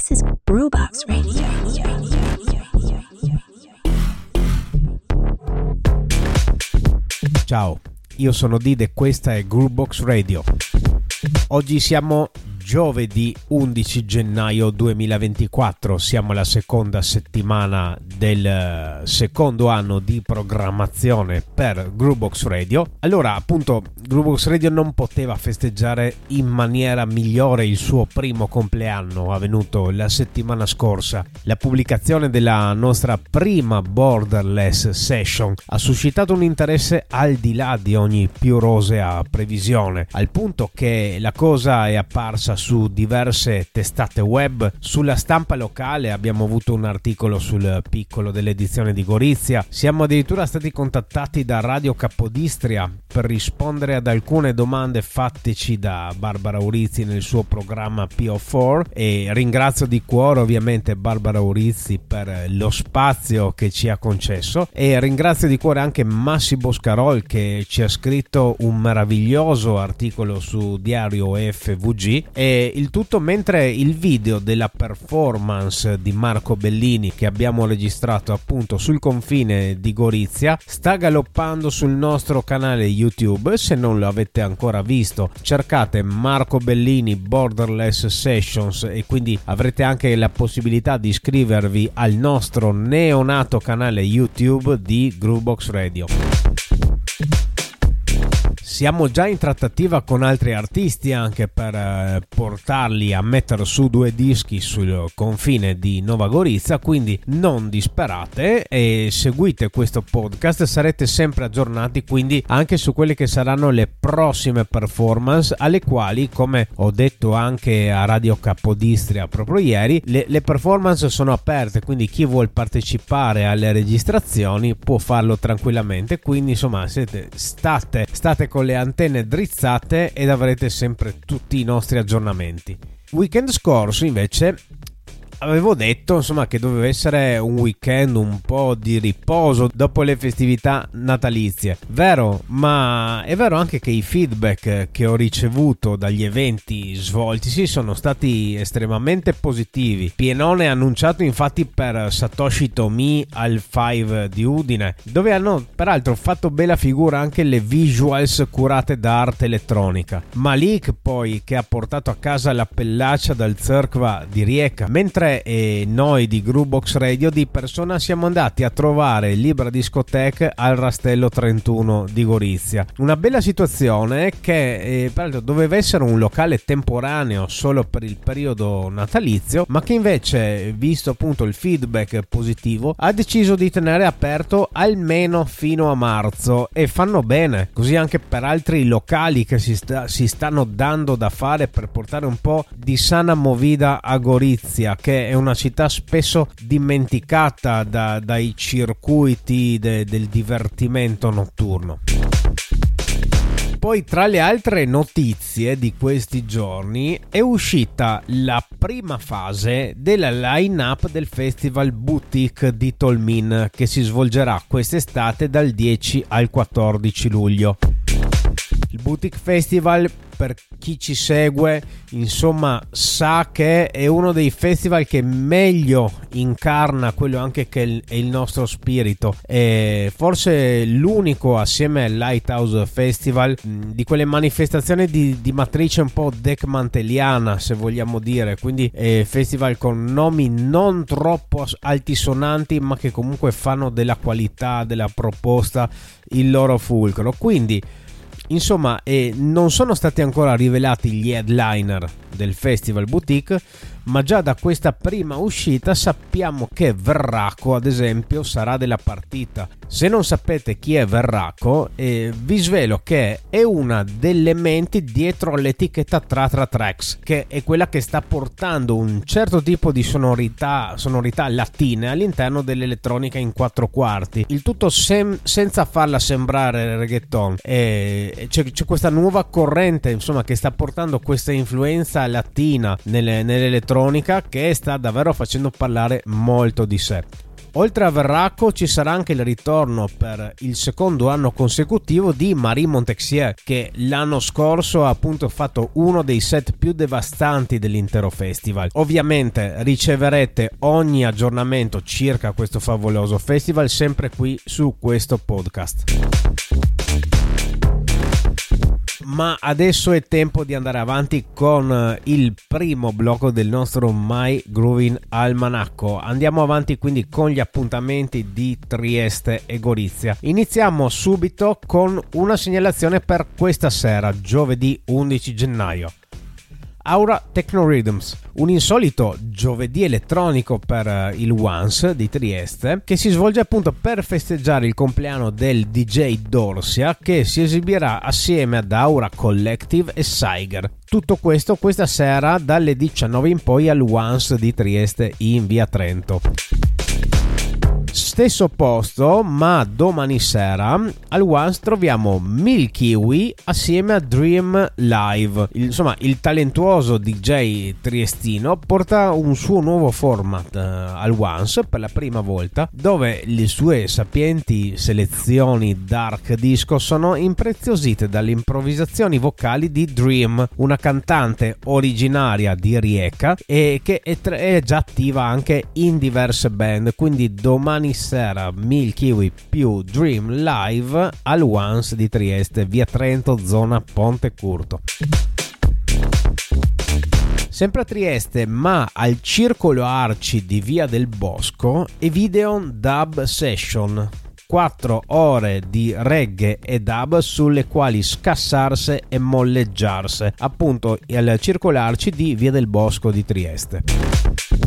This is Brewbox Radio. Ciao, io sono Did e questa è Groovebox Radio. Oggi siamo giovedì 11 gennaio 2024, siamo alla seconda settimana del eh, secondo anno di programmazione per Groovebox Radio. Allora, appunto, Groovebox Radio non poteva festeggiare in maniera migliore il suo primo compleanno, avvenuto la settimana scorsa. La pubblicazione della nostra prima borderless session ha suscitato un interesse al di là di ogni più rosea previsione, al punto che la cosa è apparsa su diverse testate web. Sulla stampa locale abbiamo avuto un articolo sul piccolo dell'edizione di Gorizia. Siamo addirittura stati contattati da Radio Capodistria per rispondere ad alcune domande fatteci da Barbara Urizzi nel suo programma PO4 e ringrazio di cuore ovviamente Barbara Urizzi per lo spazio che ci ha concesso. E ringrazio di cuore anche Massi Boscarol che ci ha scritto un meraviglioso articolo su Diario FVG e il tutto mentre il video della performance di Marco Bellini che abbiamo registrato appunto sul confine di Gorizia sta galoppando sul nostro canale YouTube. Se non lo avete ancora visto cercate Marco Bellini Borderless Sessions e quindi avrete anche la possibilità di iscrivervi al nostro neonato canale YouTube di Groovebox Radio. Siamo già in trattativa con altri artisti anche per eh, portarli a mettere su due dischi sul confine di Nova Gorizia, quindi non disperate e seguite questo podcast, sarete sempre aggiornati quindi anche su quelle che saranno le prossime performance alle quali, come ho detto anche a Radio Capodistria proprio ieri, le, le performance sono aperte, quindi chi vuole partecipare alle registrazioni può farlo tranquillamente, quindi insomma siete, state, state con le antenne drizzate ed avrete sempre tutti i nostri aggiornamenti. Weekend scorso invece avevo detto insomma che doveva essere un weekend un po' di riposo dopo le festività natalizie. Vero, ma è vero anche che i feedback che ho ricevuto dagli eventi svoltisi sono stati estremamente positivi. Pienone annunciato infatti per Satoshi Tomi al 5 di Udine, dove hanno peraltro fatto bella figura anche le visuals curate da arte elettronica. Malik poi che ha portato a casa la pellaccia dal Zerkva di Rieca, mentre e noi di Groovebox Radio di persona siamo andati a trovare Libra Discoteque al Rastello 31 di Gorizia. Una bella situazione che eh, doveva essere un locale temporaneo solo per il periodo natalizio, ma che invece, visto appunto il feedback positivo, ha deciso di tenere aperto almeno fino a marzo e fanno bene. Così anche per altri locali che si, sta, si stanno dando da fare per portare un po' di sana movida a Gorizia, che è una città spesso dimenticata da, dai circuiti de, del divertimento notturno. Poi tra le altre notizie di questi giorni è uscita la prima fase della line-up del festival Boutique di Tolmin che si svolgerà quest'estate dal 10 al 14 luglio. Il Boutique Festival per chi ci segue, insomma, sa che è uno dei festival che meglio incarna quello anche che è il nostro spirito. È forse l'unico assieme al Lighthouse Festival di quelle manifestazioni di, di matrice un po' deckmanteliana, se vogliamo dire. Quindi festival con nomi non troppo altisonanti, ma che comunque fanno della qualità della proposta il loro fulcro. Quindi Insomma, eh, non sono stati ancora rivelati gli headliner del Festival Boutique, ma già da questa prima uscita sappiamo che Verraco, ad esempio, sarà della partita. Se non sapete chi è Verraco, eh, vi svelo che è una delle menti dietro all'etichetta Tratra Tracks, che è quella che sta portando un certo tipo di sonorità, sonorità latine all'interno dell'elettronica in quattro quarti. Il tutto sem- senza farla sembrare reggaeton. Eh, c'è, c'è, questa nuova corrente, insomma, che sta portando questa influenza latina nelle, nell'elettronica che sta davvero facendo parlare molto di sé. Oltre a Verracco ci sarà anche il ritorno per il secondo anno consecutivo di Marie Montexier che l'anno scorso ha appunto fatto uno dei set più devastanti dell'intero festival. Ovviamente riceverete ogni aggiornamento circa questo favoloso festival sempre qui su questo podcast ma adesso è tempo di andare avanti con eh, il primo blocco del nostro My Grooving Almanacco. Andiamo avanti quindi con gli appuntamenti di Trieste e Gorizia. Iniziamo subito con una segnalazione per questa sera, giovedì 11 gennaio. Aura Techno Rhythms, un insolito giovedì elettronico per eh, il Once di Trieste che si svolge appunto per festeggiare il compleanno del DJ Dorsia che si esibirà assieme ad Aura Collective e Saiger. Tutto questo questa sera dalle 19 in poi al Once di Trieste in via Trento stesso posto, ma domani sera al Once troviamo Milky Way assieme a Dream Live. Insomma, il talentuoso DJ triestino porta un suo nuovo format uh, al Once per la prima volta, dove le sue sapienti selezioni dark disco sono impreziosite dalle improvvisazioni vocali di Dream, una cantante originaria di Rieca e che è già attiva anche in diverse band. Quindi domani sera Milky Way più Dream Live al Once di Trieste, via Trento, zona Ponte Curto. Sempre a Trieste, ma al Circolo Arci di Via del Bosco, Evideon Dub Session. 4 ore di reggae e dub sulle quali scassarse e molleggiarse, appunto al Circolo Arci di Via del Bosco di Trieste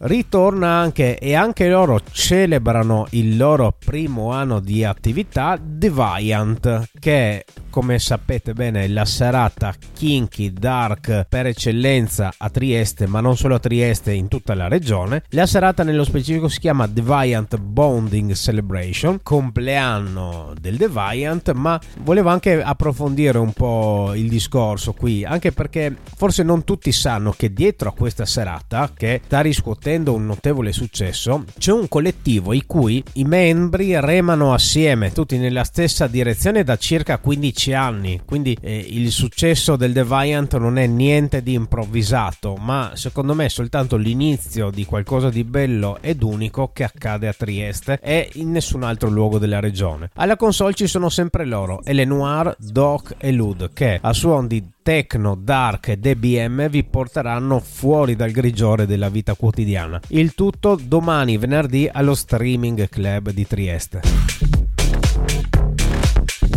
ritorna anche e anche loro celebrano il loro primo anno di attività Deviant che come sapete bene la serata kinky dark per eccellenza a Trieste ma non solo a Trieste in tutta la regione. La serata nello specifico si chiama Deviant Bonding Celebration compleanno del Deviant ma volevo anche approfondire un po' il discorso qui anche perché forse non tutti sanno che dietro a questa serata che sta riscuotendo un notevole successo, c'è un collettivo i cui i membri remano assieme, tutti nella stessa direzione da circa 15 anni. Quindi eh, il successo del Deviant non è niente di improvvisato, ma secondo me è soltanto l'inizio di qualcosa di bello ed unico che accade a Trieste e in nessun altro luogo della regione. Alla console ci sono sempre loro, Elenoir, Doc e Lud, che a suon di techno, dark e DBM vi porteranno fuori dal grigiore della vita quotidiana. Il tutto domani venerdì allo Streaming Club di Trieste.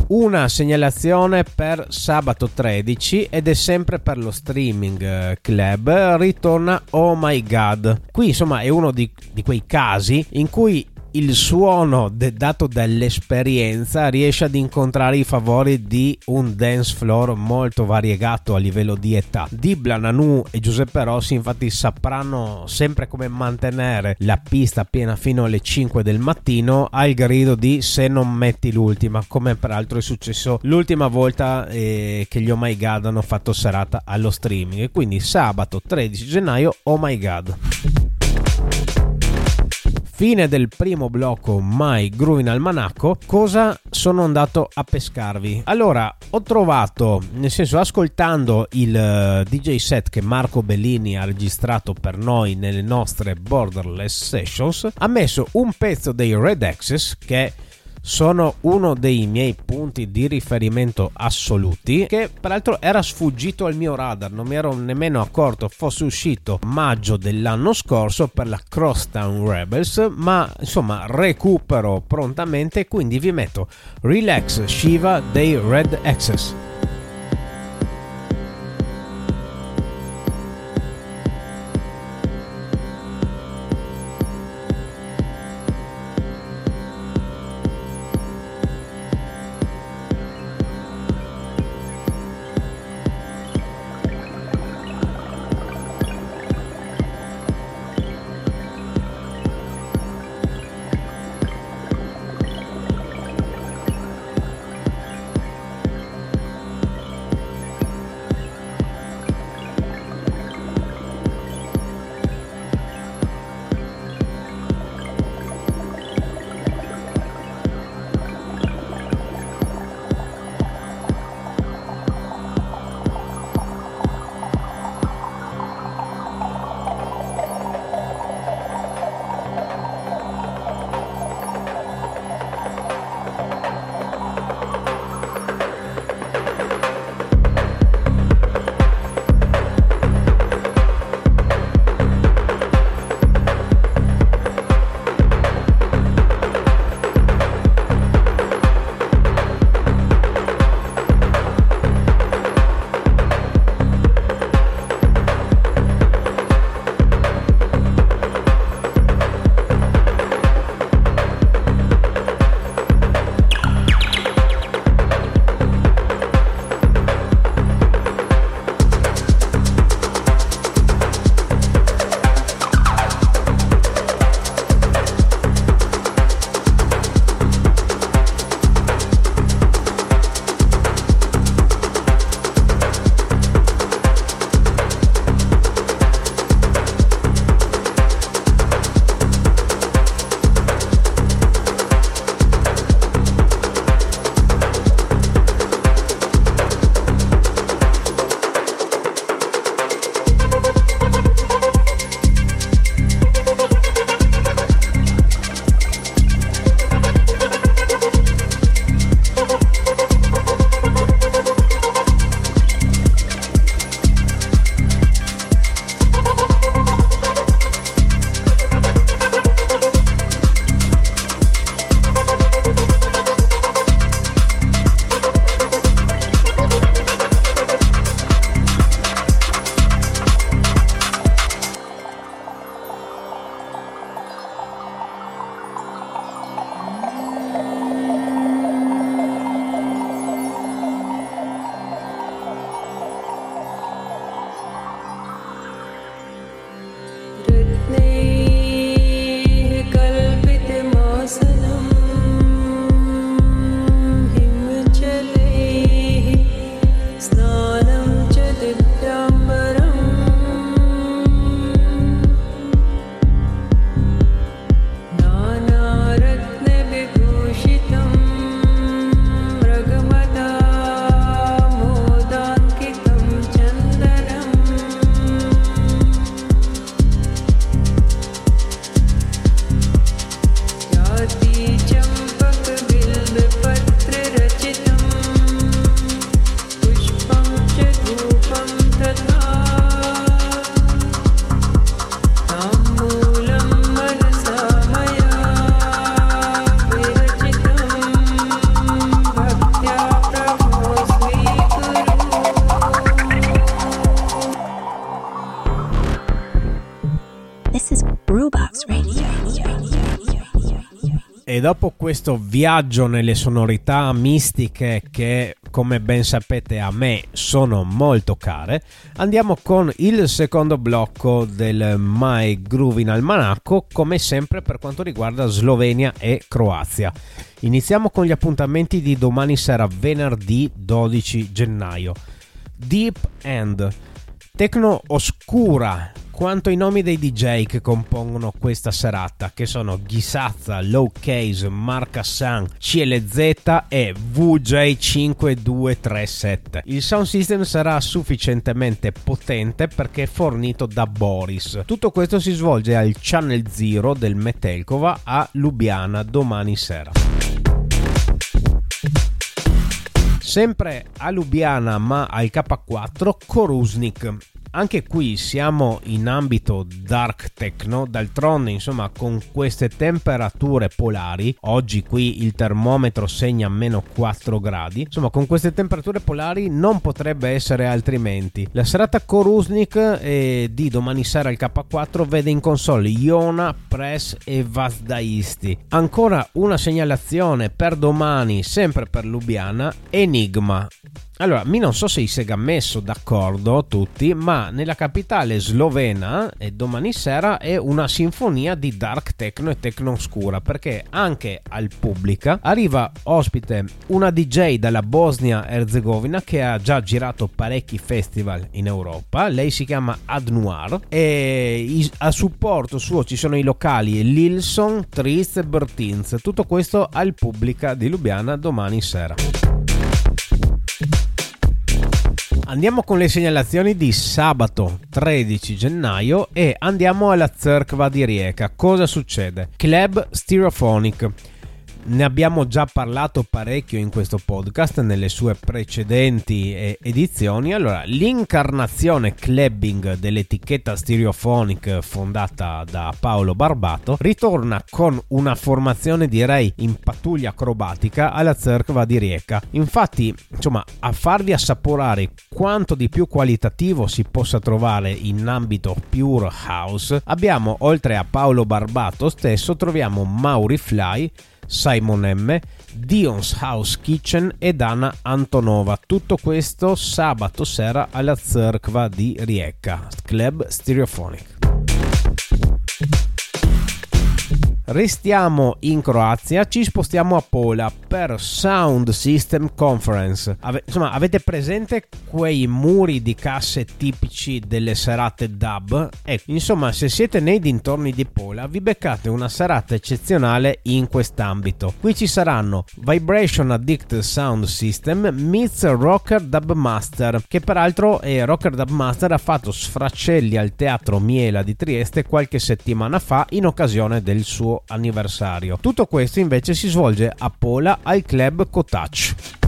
Una segnalazione per sabato 13 ed è sempre per lo streaming eh, club. Ritorna Oh My God. Qui insomma è uno di, di quei casi in cui il suono dato dall'esperienza riesce ad incontrare i favori di un dance floor molto variegato a livello di età. Dibla, Nanu e Giuseppe Rossi infatti sapranno sempre come mantenere la pista piena fino alle 5 del mattino al grido di se non metti l'ultima, come peraltro è successo l'ultima volta eh, che gli Oh My God hanno fatto serata allo streaming. Quindi sabato 13 gennaio Oh My God. Fine del primo blocco My Groovin Almanacco, cosa sono andato a pescarvi? Allora, ho trovato, nel senso ascoltando il eh, DJ set che Marco Bellini ha registrato per noi nelle nostre Borderless Sessions, ha messo un pezzo dei Red Access che sono uno dei miei punti di riferimento assoluti che peraltro era sfuggito al mio radar non mi ero nemmeno accorto fosse uscito maggio dell'anno scorso per la Crosstown Rebels ma insomma recupero prontamente quindi vi metto Relax Shiva dei Red Access Dopo questo viaggio nelle sonorità mistiche che, come ben sapete, a me sono molto care, andiamo con il secondo blocco del My Groove in Almanacco, come sempre per quanto riguarda Slovenia e Croazia. Iniziamo con gli appuntamenti di domani sera, venerdì 12 gennaio. Deep End, tecno oscura, quanto i nomi dei DJ che compongono questa serata, che sono Ghisazza, Low Case, Marca San, CLZ e VJ5237. Il sound system sarà sufficientemente potente perché è fornito da Boris. Tutto questo si svolge al Channel Zero del Metelkova a Lubiana domani sera. Sempre a Lubiana ma al K4 Korusnik anche qui siamo in ambito dark techno, d'altronde insomma con queste temperature polari, oggi qui il termometro segna meno 4 gradi, insomma con queste temperature polari non potrebbe essere altrimenti. La serata Korusnik eh, di domani sera al K4 vede in console Iona, Press e Vazdaisti. Ancora una segnalazione per domani, sempre per Lubiana, Enigma. Allora, mi non so se si è messo d'accordo tutti, ma nella capitale slovena e domani sera è una sinfonia di dark techno e techno oscura, perché anche al pubblica arriva ospite una DJ dalla Bosnia-Herzegovina che ha già girato parecchi festival in Europa. Lei si chiama Adnoir e a supporto suo ci sono i locali Lilson, Trist e Bertins. Tutto questo al pubblica di Lubiana domani sera. Andiamo con le segnalazioni di sabato 13 gennaio e andiamo alla Zerkva di Rijeka. Cosa succede? Club Stereophonic ne abbiamo già parlato parecchio in questo podcast nelle sue precedenti eh, edizioni. Allora, l'incarnazione clubbing dell'etichetta Stereophonic fondata da Paolo Barbato ritorna con una formazione direi in pattuglia acrobatica alla Zerkva di Rieca. Infatti, insomma, a farvi assaporare quanto di più qualitativo si possa trovare in ambito pure house, abbiamo oltre a Paolo Barbato stesso troviamo Mauri Fly Simon M, Dion's House Kitchen ed Anna Antonova. Tutto questo sabato sera alla Zerkva di Rijeka, Club Stereophonic. Restiamo in Croazia, ci spostiamo a Pola per Sound System Conference. Ave- insomma, avete presente quei muri di casse tipici delle serate dub? Ecco, insomma, se siete nei dintorni di Pola, vi beccate una serata eccezionale in quest'ambito. Qui ci saranno Vibration Addicted Sound System meets Rocker Dub Master, che peraltro è Rocker Dub Master ha fatto sfracelli al Teatro Miela di Trieste qualche settimana fa in occasione del suo anniversario. Tutto questo invece si svolge a Pola al club Kotac.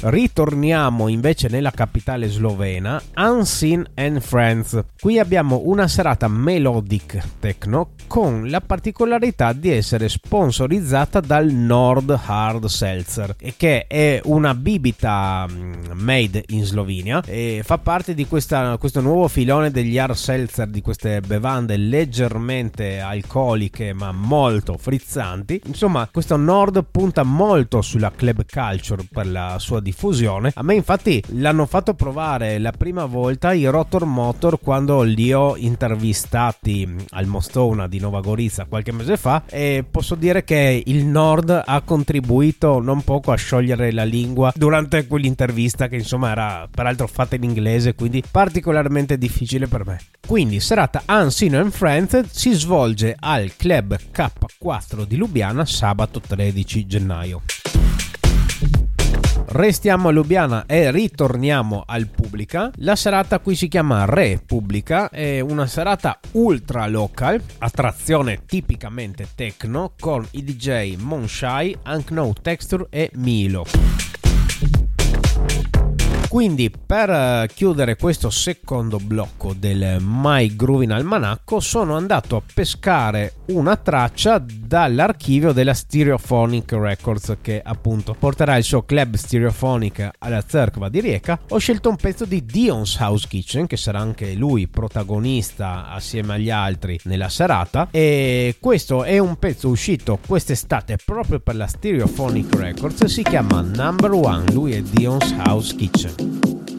Ritorniamo invece nella capitale slovena, Unseen and Friends. Qui abbiamo una serata melodic techno con la particolarità di essere sponsorizzata dal Nord Hard Seltzer, che è una bibita mm, made in Slovenia e fa parte di questa, questo nuovo filone degli hard seltzer, di queste bevande leggermente alcoliche ma molto frizzanti. Insomma, questo Nord punta molto sulla club culture per la sua diffusione. A me infatti l'hanno fatto provare la prima volta i Rotor Motor quando li ho intervistati al Mostona di Nova Gorizia qualche mese fa e posso dire che il Nord ha contribuito non poco a sciogliere la lingua durante quell'intervista che insomma era peraltro fatta in inglese quindi particolarmente difficile per me. Quindi serata Unseen and Friends si svolge al Club K4 di Lubiana sabato 13 gennaio. Restiamo a Lubiana e ritorniamo al Pubblica. La serata qui si chiama Repubblica, è una serata ultra local, attrazione tipicamente techno con i DJ Monshai, Unknown Texture e Milo. Quindi per eh, chiudere questo secondo blocco del My Groovin Almanacco sono andato a pescare una traccia dall'archivio della Stereophonic Records che appunto porterà il suo club Stereophonic alla Zerkva di Rieca. Ho scelto un pezzo di Dion's House Kitchen che sarà anche lui protagonista assieme agli altri nella serata. E questo è un pezzo uscito quest'estate proprio per la Stereophonic Records si chiama Number One. Lui è Dion's House Kitchen Bye.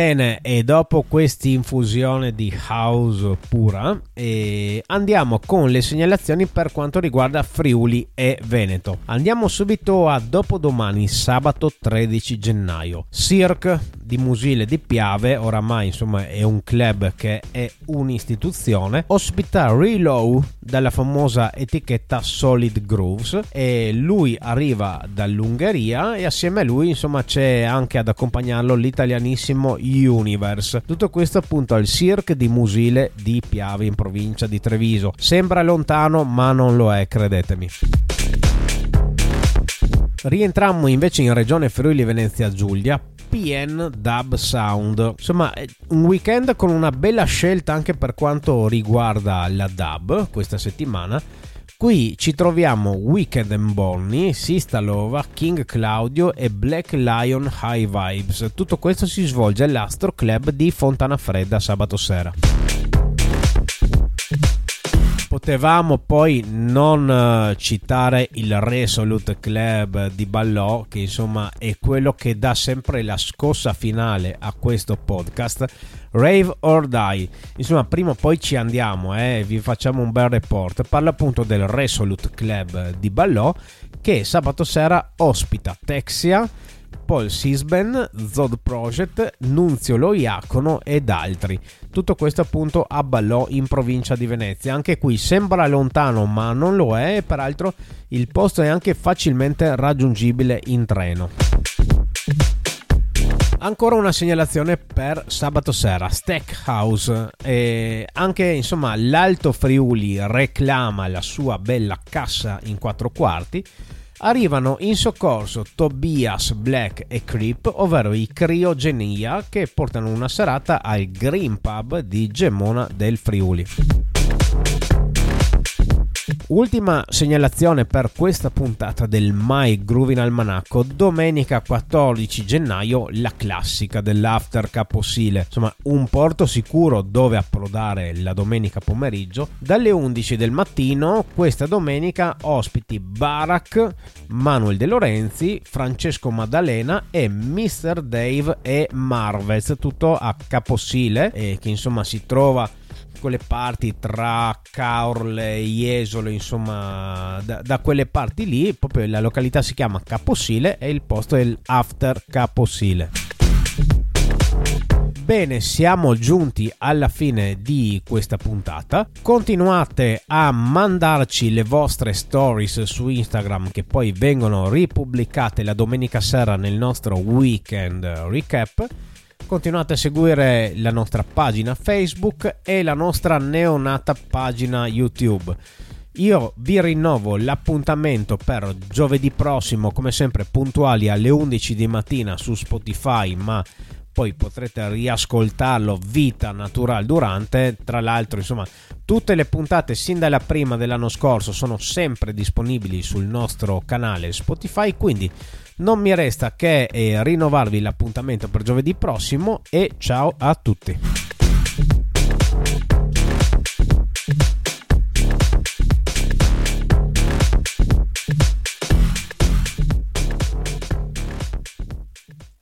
Bene, e dopo questa infusione di house pura, eh, andiamo con le segnalazioni per quanto riguarda Friuli e Veneto. Andiamo subito a dopodomani, sabato 13 gennaio. Cirque di Musile di Piave, oramai insomma è un club che è un'istituzione, ospita Relow dalla famosa etichetta Solid Grooves e lui arriva dall'Ungheria e assieme a lui insomma c'è anche ad accompagnarlo l'italianissimo Universe. Tutto questo appunto al Cirque di Musile di Piave in provincia di Treviso. Sembra lontano ma non lo è, credetemi. Rientrammo invece in regione Friuli Venezia Giulia PN Dub Sound. Insomma, un weekend con una bella scelta anche per quanto riguarda la dub questa settimana. Qui ci troviamo Wicked and Bonnie, Sista Lova, King Claudio e Black Lion High Vibes. Tutto questo si svolge all'Astro Club di Fontana Fredda sabato sera potevamo poi non uh, citare il Resolute Club di Ballò, che insomma è quello che dà sempre la scossa finale a questo podcast. Rave or Die, insomma, prima o poi ci andiamo e eh, vi facciamo un bel report. Parla appunto del Resolute Club di Ballò, che sabato sera ospita Texia Paul Sisben, Zod Project, Nunzio Loiacono ed altri. Tutto questo appunto a Ballò in provincia di Venezia. Anche qui sembra lontano ma non lo è e peraltro il posto è anche facilmente raggiungibile in treno. Ancora una segnalazione per sabato sera, Stackhouse. E anche insomma l'Alto Friuli reclama la sua bella cassa in quattro quarti arrivano in soccorso Tobias Black e Creep, ovvero i Criogenia che portano una serata al Green Pub di Gemona del Friuli. Ultima segnalazione per questa puntata del My Groovin Almanacco, domenica 14 gennaio, la classica dell'after caposile, insomma un porto sicuro dove approdare la domenica pomeriggio. Dalle 11 del mattino, questa domenica ospiti Barak, Manuel De Lorenzi, Francesco Maddalena e Mr. Dave e Marvez, tutto a Caposile, e che insomma si trova quelle parti tra Caorle, Jesolo, insomma, da, da, quelle parti lì, proprio la località si chiama Caposile e il posto è l'After Caposile. Bene, siamo giunti alla fine di questa puntata. Continuate a mandarci le vostre stories su Instagram che poi vengono ripubblicate la domenica sera nel nostro weekend recap continuate a seguire la nostra pagina Facebook e la nostra neonata pagina YouTube. Io vi rinnovo l'appuntamento per giovedì prossimo, come sempre puntuali alle 11 di mattina su Spotify, ma poi potrete riascoltarlo vita natural durante. Tra l'altro, insomma, tutte le puntate sin dalla prima dell'anno scorso sono sempre disponibili sul nostro canale Spotify, quindi non mi resta che eh, rinnovarvi l'appuntamento per giovedì prossimo e ciao a tutti.